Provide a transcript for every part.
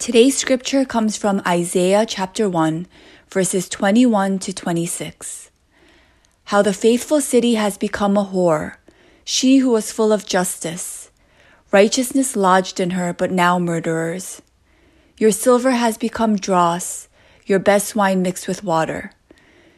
Today's scripture comes from Isaiah chapter 1, verses 21 to 26. How the faithful city has become a whore, she who was full of justice. Righteousness lodged in her, but now murderers. Your silver has become dross, your best wine mixed with water.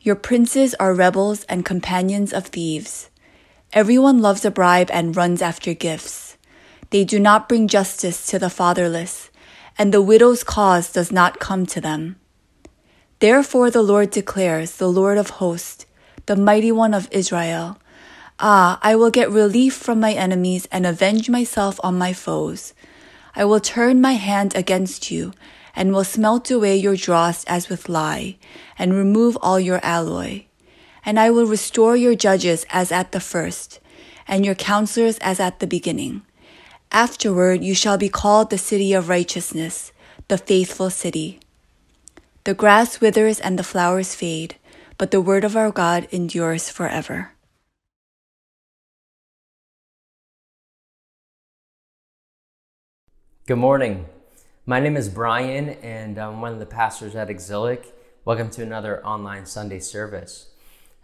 Your princes are rebels and companions of thieves. Everyone loves a bribe and runs after gifts. They do not bring justice to the fatherless and the widow's cause does not come to them. Therefore the Lord declares, the Lord of hosts, the mighty one of Israel, Ah, I will get relief from my enemies and avenge myself on my foes. I will turn my hand against you and will smelt away your dross as with lye and remove all your alloy. And I will restore your judges as at the first and your counselors as at the beginning Afterward, you shall be called the city of righteousness, the faithful city. The grass withers and the flowers fade, but the word of our God endures forever. Good morning. My name is Brian, and I'm one of the pastors at Exilic. Welcome to another online Sunday service.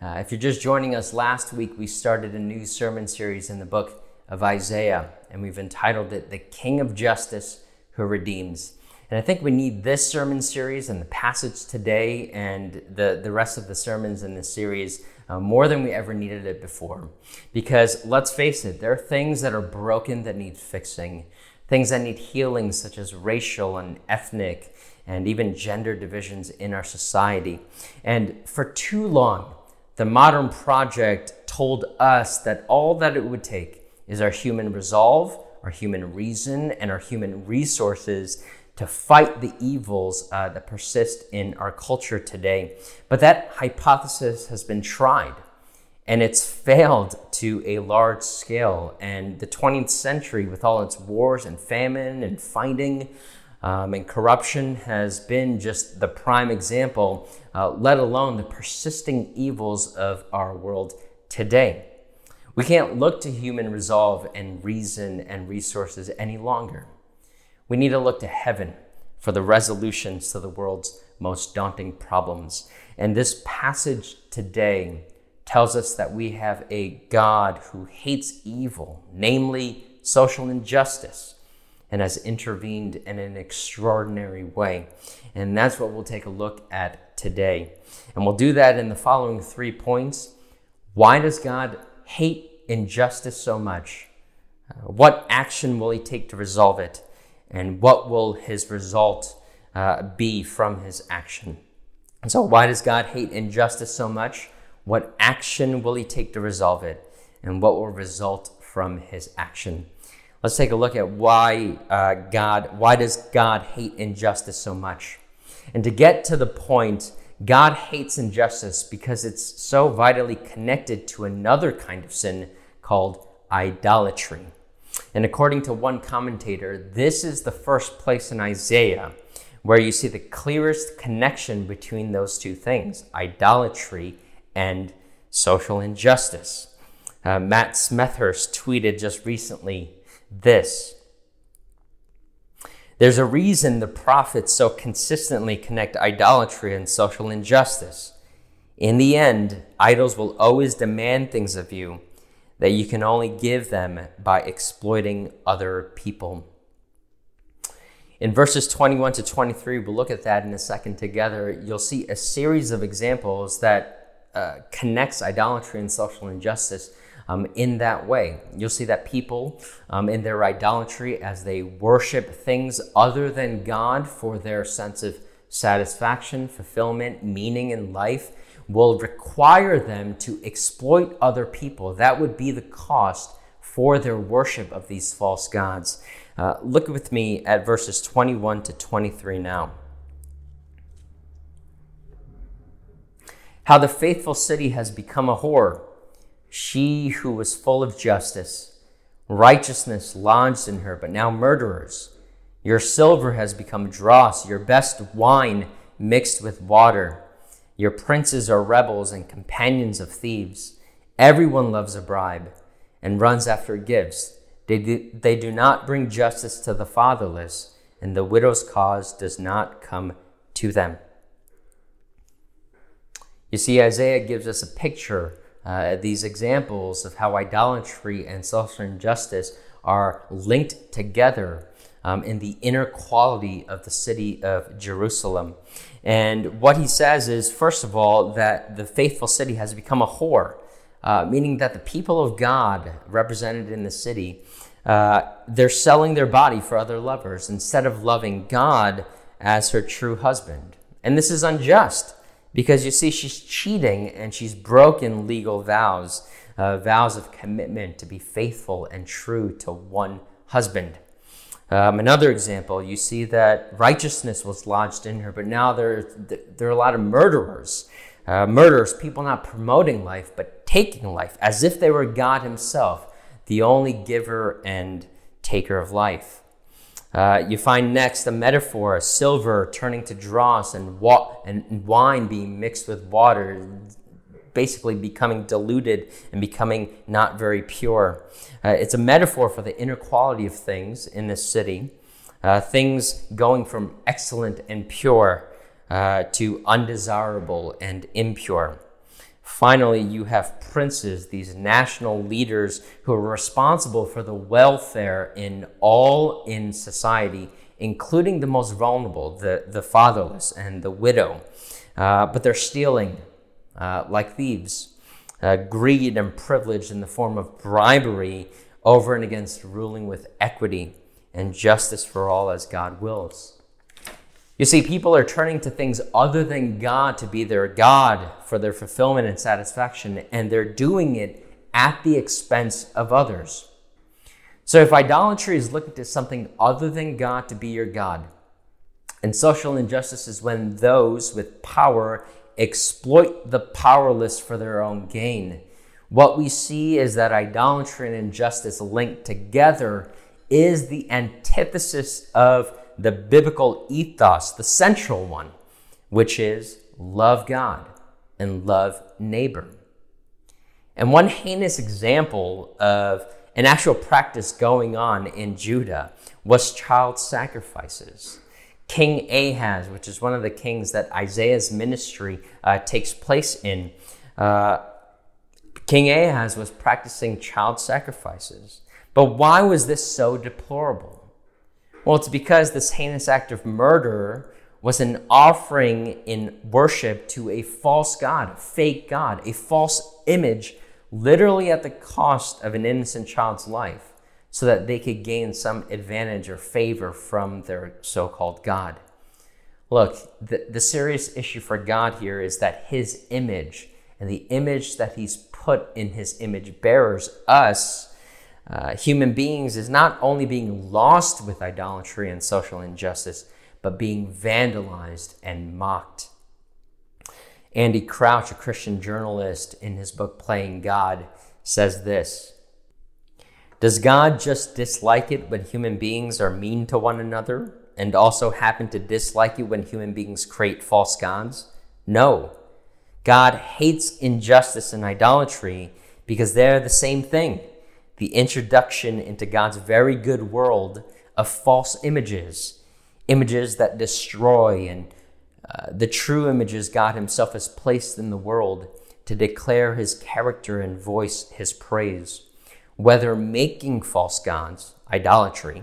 Uh, if you're just joining us, last week we started a new sermon series in the book of Isaiah, and we've entitled it The King of Justice Who Redeems. And I think we need this sermon series and the passage today and the, the rest of the sermons in this series uh, more than we ever needed it before. Because let's face it, there are things that are broken that need fixing, things that need healing, such as racial and ethnic and even gender divisions in our society. And for too long, the modern project told us that all that it would take is our human resolve, our human reason, and our human resources to fight the evils uh, that persist in our culture today. But that hypothesis has been tried and it's failed to a large scale. And the 20th century, with all its wars and famine and fighting um, and corruption, has been just the prime example, uh, let alone the persisting evils of our world today. We can't look to human resolve and reason and resources any longer. We need to look to heaven for the resolutions to the world's most daunting problems. And this passage today tells us that we have a God who hates evil, namely social injustice, and has intervened in an extraordinary way. And that's what we'll take a look at today. And we'll do that in the following three points. Why does God hate injustice so much? Uh, what action will he take to resolve it? And what will his result uh, be from his action? And so, why does God hate injustice so much? What action will he take to resolve it? And what will result from his action? Let's take a look at why uh, God, why does God hate injustice so much? And to get to the point, God hates injustice because it's so vitally connected to another kind of sin called idolatry. And according to one commentator, this is the first place in Isaiah where you see the clearest connection between those two things idolatry and social injustice. Uh, Matt Smethurst tweeted just recently this there's a reason the prophets so consistently connect idolatry and social injustice. In the end, idols will always demand things of you that you can only give them by exploiting other people. In verses 21 to 23, we'll look at that in a second together. You'll see a series of examples that uh, connects idolatry and social injustice um, in that way. You'll see that people um, in their idolatry, as they worship things other than God for their sense of satisfaction, fulfillment, meaning in life, will require them to exploit other people. That would be the cost for their worship of these false gods. Uh, look with me at verses 21 to 23 now. How the faithful city has become a whore she who was full of justice, righteousness lodged in her, but now murderers. Your silver has become dross, your best wine mixed with water. Your princes are rebels and companions of thieves. Everyone loves a bribe and runs after gifts. They do, they do not bring justice to the fatherless, and the widow's cause does not come to them. You see, Isaiah gives us a picture, uh, these examples of how idolatry and social injustice are linked together um, in the inner quality of the city of Jerusalem. And what he says is, first of all, that the faithful city has become a whore, uh, meaning that the people of God represented in the city, uh, they're selling their body for other lovers instead of loving God as her true husband. And this is unjust because you see, she's cheating and she's broken legal vows, uh, vows of commitment to be faithful and true to one husband. Um, another example, you see that righteousness was lodged in her, but now there, there are a lot of murderers. Uh, murderers, people not promoting life, but taking life, as if they were God Himself, the only giver and taker of life. Uh, you find next a metaphor, silver turning to dross and, wa- and wine being mixed with water, basically becoming diluted and becoming not very pure. Uh, it's a metaphor for the inequality of things in this city, uh, things going from excellent and pure uh, to undesirable and impure. Finally, you have princes, these national leaders who are responsible for the welfare in all in society, including the most vulnerable, the, the fatherless and the widow. Uh, but they're stealing uh, like thieves, uh, greed and privilege in the form of bribery over and against ruling with equity and justice for all as God wills. You see, people are turning to things other than God to be their God for their fulfillment and satisfaction, and they're doing it at the expense of others. So, if idolatry is looking to something other than God to be your God, and social injustice is when those with power exploit the powerless for their own gain. What we see is that idolatry and injustice linked together is the antithesis of the biblical ethos, the central one, which is love God and love neighbor. And one heinous example of an actual practice going on in Judah was child sacrifices. King Ahaz, which is one of the kings that Isaiah's ministry uh, takes place in, uh, King Ahaz was practicing child sacrifices. But why was this so deplorable? Well, it's because this heinous act of murder was an offering in worship to a false God, a fake God, a false image, literally at the cost of an innocent child's life so that they could gain some advantage or favor from their so called God. Look, the, the serious issue for God here is that his image and the image that he's put in his image bearers, us, uh, human beings, is not only being lost with idolatry and social injustice, but being vandalized and mocked. Andy Crouch, a Christian journalist, in his book Playing God, says this does God just dislike it when human beings are mean to one another and also happen to dislike it when human beings create false gods? No. God hates injustice and idolatry because they're the same thing the introduction into God's very good world of false images, images that destroy, and uh, the true images God Himself has placed in the world to declare His character and voice His praise whether making false gods, idolatry,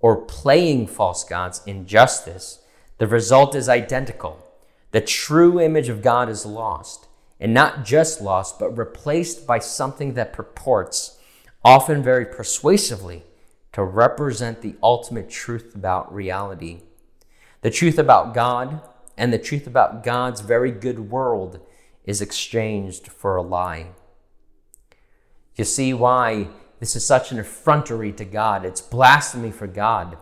or playing false gods, injustice, the result is identical. The true image of God is lost, and not just lost, but replaced by something that purports, often very persuasively, to represent the ultimate truth about reality. The truth about God and the truth about God's very good world is exchanged for a lie. You see why this is such an effrontery to God. It's blasphemy for God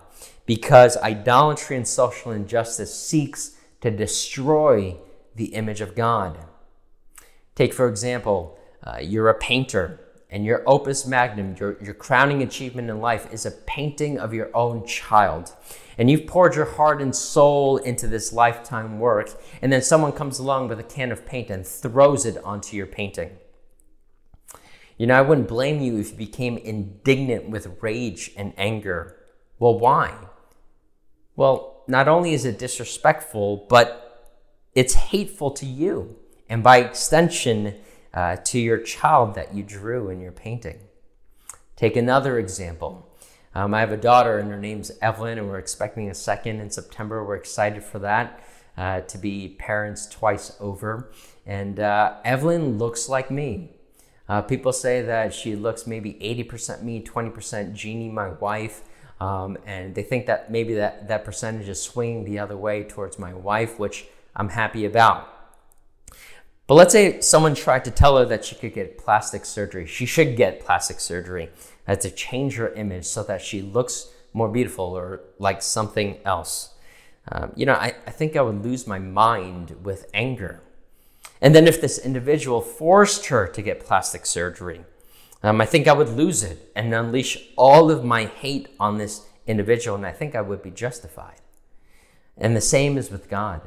because idolatry and social injustice seeks to destroy the image of God. Take, for example, uh, you're a painter and your opus magnum, your, your crowning achievement in life, is a painting of your own child. And you've poured your heart and soul into this lifetime work, and then someone comes along with a can of paint and throws it onto your painting. You know, I wouldn't blame you if you became indignant with rage and anger. Well, why? Well, not only is it disrespectful, but it's hateful to you, and by extension, uh, to your child that you drew in your painting. Take another example. Um, I have a daughter, and her name's Evelyn, and we're expecting a second in September. We're excited for that uh, to be parents twice over. And uh, Evelyn looks like me. Uh, people say that she looks maybe 80% me, 20% Jeannie, my wife. Um, and they think that maybe that, that percentage is swinging the other way towards my wife, which I'm happy about. But let's say someone tried to tell her that she could get plastic surgery. She should get plastic surgery to change her image so that she looks more beautiful or like something else. Um, you know, I, I think I would lose my mind with anger. And then if this individual forced her to get plastic surgery, um, I think I would lose it and unleash all of my hate on this individual, and I think I would be justified. And the same is with God.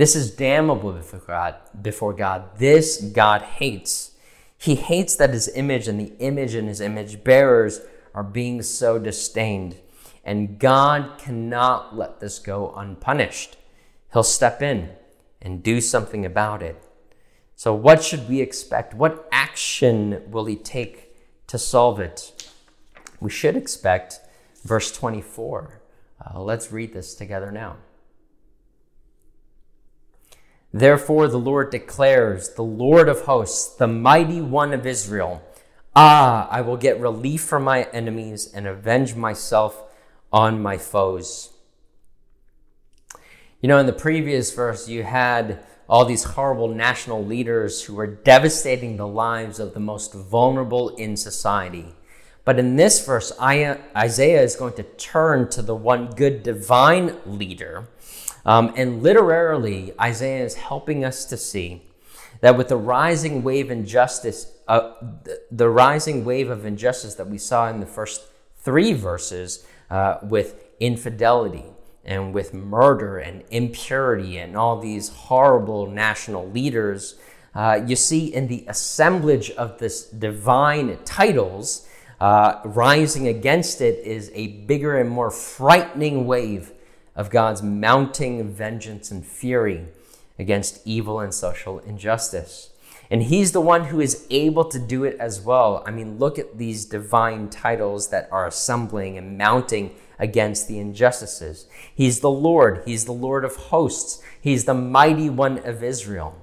This is damnable before God. Before God, this God hates. He hates that His image and the image and His image bearers are being so disdained, and God cannot let this go unpunished. He'll step in and do something about it. So, what should we expect? What action will he take to solve it? We should expect verse 24. Uh, let's read this together now. Therefore, the Lord declares, the Lord of hosts, the mighty one of Israel, Ah, I will get relief from my enemies and avenge myself on my foes. You know, in the previous verse, you had all these horrible national leaders who were devastating the lives of the most vulnerable in society. But in this verse, Isaiah is going to turn to the one good divine leader. Um, and literally, Isaiah is helping us to see that with the rising wave injustice, uh, the, the rising wave of injustice that we saw in the first three verses uh, with infidelity, and with murder and impurity and all these horrible national leaders, uh, you see in the assemblage of this divine titles, uh, rising against it is a bigger and more frightening wave of God's mounting vengeance and fury against evil and social injustice. And he's the one who is able to do it as well. I mean, look at these divine titles that are assembling and mounting against the injustices. He's the Lord. He's the Lord of hosts. He's the mighty one of Israel.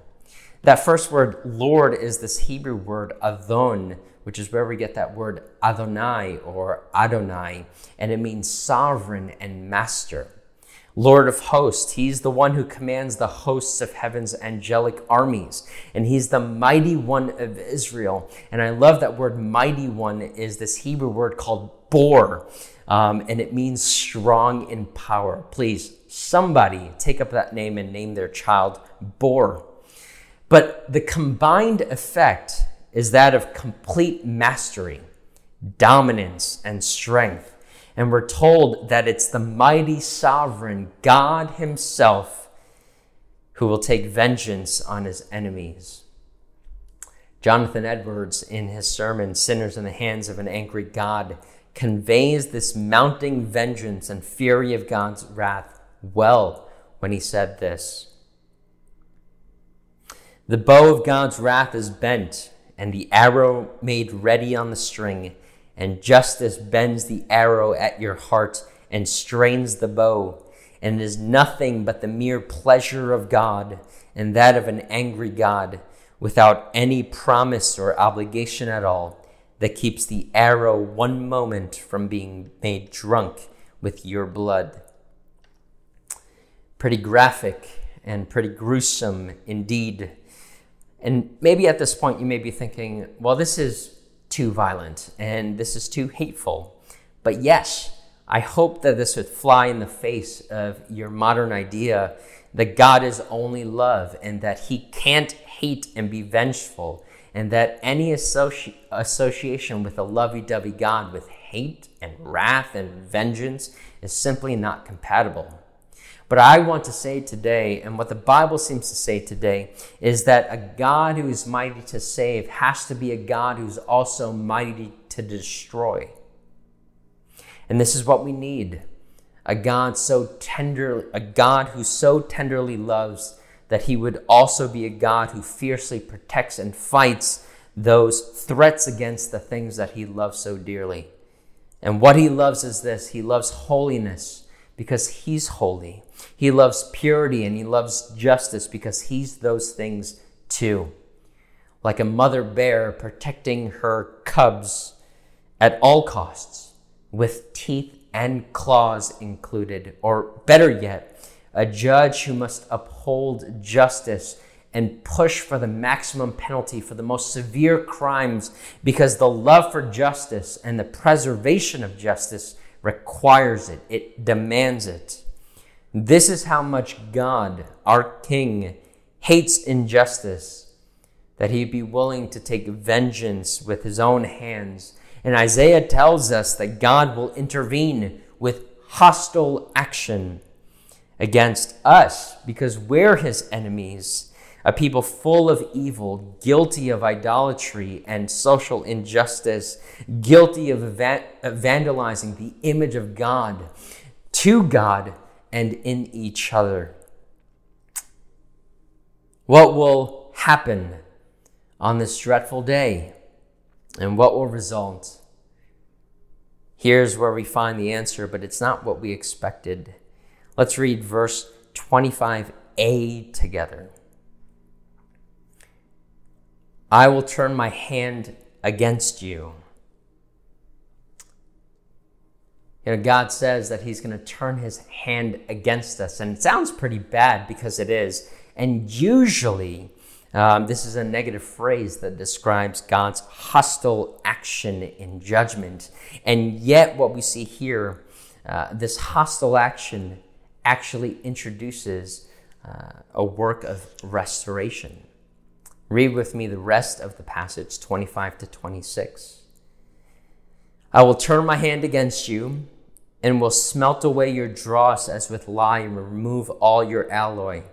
That first word, Lord, is this Hebrew word, Adon, which is where we get that word Adonai or Adonai, and it means sovereign and master. Lord of hosts, he's the one who commands the hosts of heaven's angelic armies, and he's the mighty one of Israel. And I love that word mighty one is this Hebrew word called bor, um, and it means strong in power. Please, somebody take up that name and name their child Bor. But the combined effect is that of complete mastery, dominance, and strength. And we're told that it's the mighty sovereign God Himself who will take vengeance on His enemies. Jonathan Edwards, in his sermon, Sinners in the Hands of an Angry God, conveys this mounting vengeance and fury of God's wrath well when he said this The bow of God's wrath is bent, and the arrow made ready on the string, and justice bends the arrow at your heart and strains the bow, and it is nothing but the mere pleasure of God and that of an angry God without any promise or obligation at all that keeps the arrow one moment from being made drunk with your blood. Pretty graphic and pretty gruesome indeed. And maybe at this point you may be thinking, well, this is too violent and this is too hateful. But yes, I hope that this would fly in the face of your modern idea that God is only love and that he can't hate and be vengeful and that any associ- association with a lovey dovey God with hate and wrath and vengeance is simply not compatible. But I want to say today, and what the Bible seems to say today, is that a God who is mighty to save has to be a God who's also mighty to destroy. And this is what we need a God so tender, a God who so tenderly loves that he would also be a God who fiercely protects and fights those threats against the things that he loves so dearly. And what he loves is this he loves holiness because he's holy. He loves purity and he loves justice because he's those things too. Like a mother bear protecting her cubs at all costs, with teeth and claws included, or better yet, a judge who must uphold justice and push for the maximum penalty for the most severe crimes because the love for justice and the preservation of justice requires it, it demands it. This is how much God, our King, hates injustice, that he'd be willing to take vengeance with his own hands. And Isaiah tells us that God will intervene with hostile action against us because we're his enemies, a people full of evil, guilty of idolatry and social injustice, guilty of vandalizing the image of God to God and in each other. What will happen on this dreadful day and what will result? Here's where we find the answer, but it's not what we expected. Let's read verse 25a together. I will turn my hand against you. You know, God says that He's going to turn His hand against us. And it sounds pretty bad because it is. And usually, um, this is a negative phrase that describes God's hostile action in judgment. And yet, what we see here, uh, this hostile action actually introduces uh, a work of restoration. Read with me the rest of the passage, 25 to 26. I will turn my hand against you and will smelt away your dross as with lye and remove all your alloy.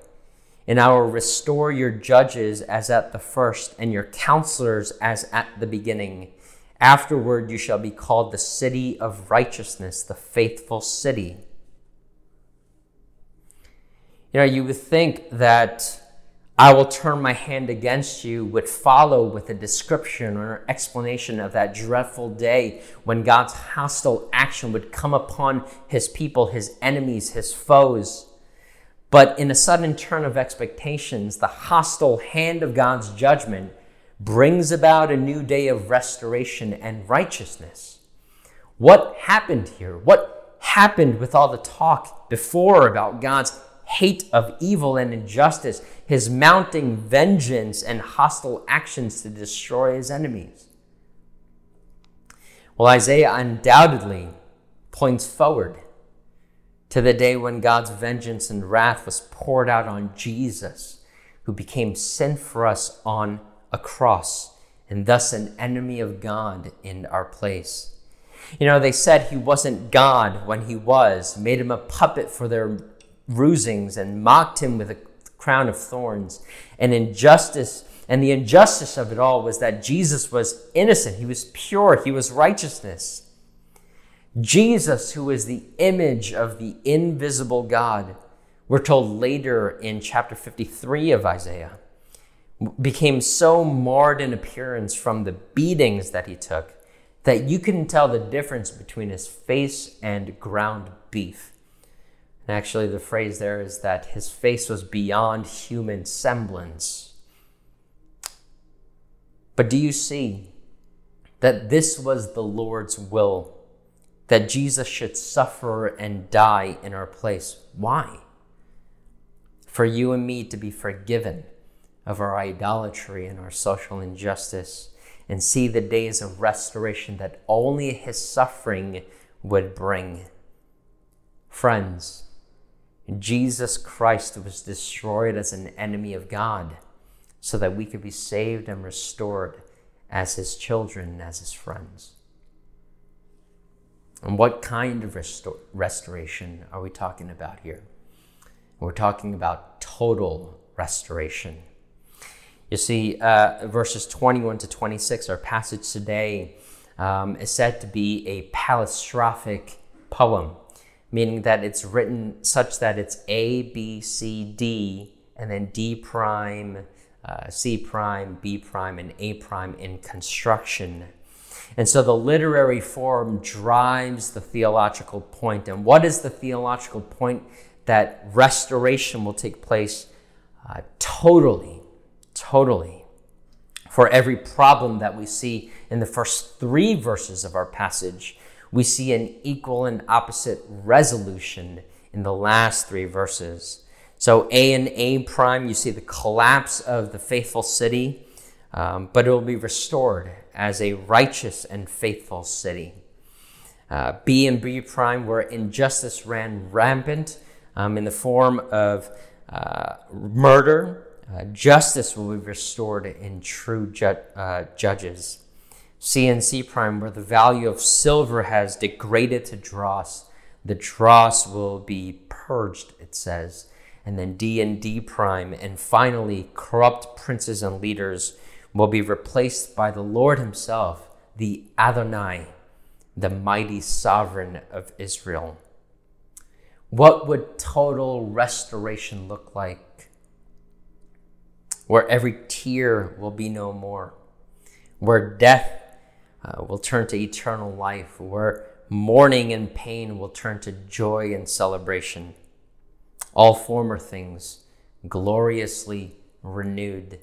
And I will restore your judges as at the first, and your counselors as at the beginning. Afterward, you shall be called the city of righteousness, the faithful city. You know, you would think that I will turn my hand against you would follow with a description or explanation of that dreadful day when God's hostile action would come upon his people, his enemies, his foes. But in a sudden turn of expectations, the hostile hand of God's judgment brings about a new day of restoration and righteousness. What happened here? What happened with all the talk before about God's hate of evil and injustice, his mounting vengeance and hostile actions to destroy his enemies. Well, Isaiah undoubtedly points forward to the day when God's vengeance and wrath was poured out on Jesus, who became sin for us on a cross and thus an enemy of God in our place. You know, they said he wasn't God when he was, made him a puppet for their rusings and mocked him with a crown of thorns. And injustice, and the injustice of it all was that Jesus was innocent. He was pure. He was righteousness. Jesus, who is the image of the invisible God, we're told later in chapter 53 of Isaiah, became so marred in appearance from the beatings that he took that you couldn't tell the difference between his face and ground beef. And actually, the phrase there is that his face was beyond human semblance. But do you see that this was the Lord's will? That Jesus should suffer and die in our place. Why? For you and me to be forgiven of our idolatry and our social injustice and see the days of restoration that only his suffering would bring. Friends, Jesus Christ was destroyed as an enemy of God so that we could be saved and restored as his children, as his friends. And what kind of restor- restoration are we talking about here? We're talking about total restoration. You see, uh, verses 21 to 26, our passage today, um, is said to be a palistrophic poem meaning that it's written such that it's A, B, C, D, and then D prime, uh, C prime, B prime, and A prime in construction. And so the literary form drives the theological point. And what is the theological point? That restoration will take place uh, totally, totally. For every problem that we see in the first three verses of our passage, we see an equal and opposite resolution in the last three verses. So, A and A prime, you see the collapse of the faithful city, um, but it will be restored as a righteous and faithful city. Uh, B and B prime, where injustice ran rampant um, in the form of uh, murder, uh, justice will be restored in true ju- uh, judges. C and C prime, where the value of silver has degraded to dross. The dross will be purged, it says. And then D and D prime, and finally, corrupt princes and leaders will be replaced by the Lord Himself, the Adonai, the mighty sovereign of Israel. What would total restoration look like? Where every tear will be no more, where death uh, will turn to eternal life, where mourning and pain will turn to joy and celebration. All former things gloriously renewed.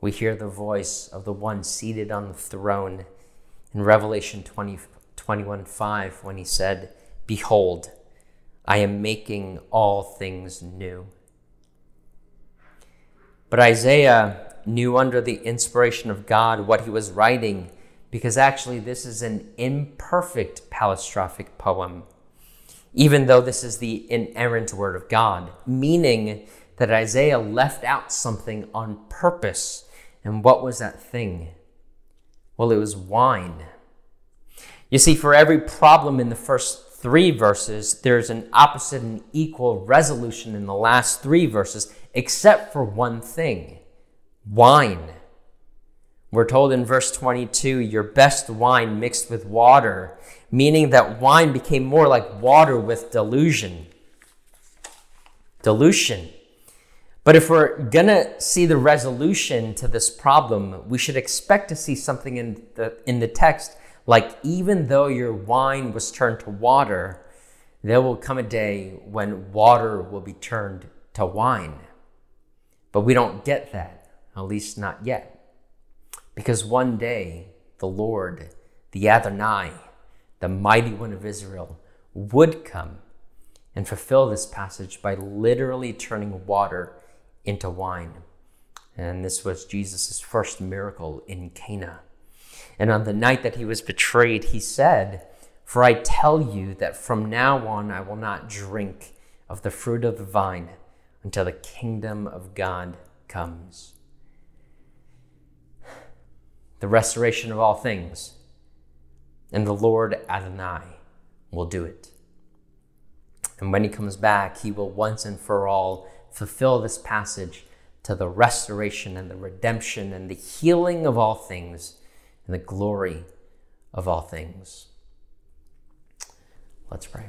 We hear the voice of the one seated on the throne in Revelation 20, 21 5 when he said, Behold, I am making all things new. But Isaiah knew under the inspiration of God what he was writing because actually this is an imperfect palistrophic poem, even though this is the inerrant word of God, meaning that Isaiah left out something on purpose. And what was that thing? Well, it was wine. You see, for every problem in the first three verses, there's an opposite and equal resolution in the last three verses, except for one thing wine. We're told in verse 22 your best wine mixed with water, meaning that wine became more like water with delusion. Dilution. But if we're going to see the resolution to this problem, we should expect to see something in the, in the text like, even though your wine was turned to water, there will come a day when water will be turned to wine. But we don't get that, at least not yet. Because one day the Lord, the Adonai, the mighty one of Israel, would come and fulfill this passage by literally turning water into wine. And this was Jesus' first miracle in Cana. And on the night that he was betrayed, he said, For I tell you that from now on I will not drink of the fruit of the vine until the kingdom of God comes the restoration of all things, and the Lord Adonai will do it. And when he comes back, he will once and for all fulfill this passage to the restoration and the redemption and the healing of all things and the glory of all things. Let's pray.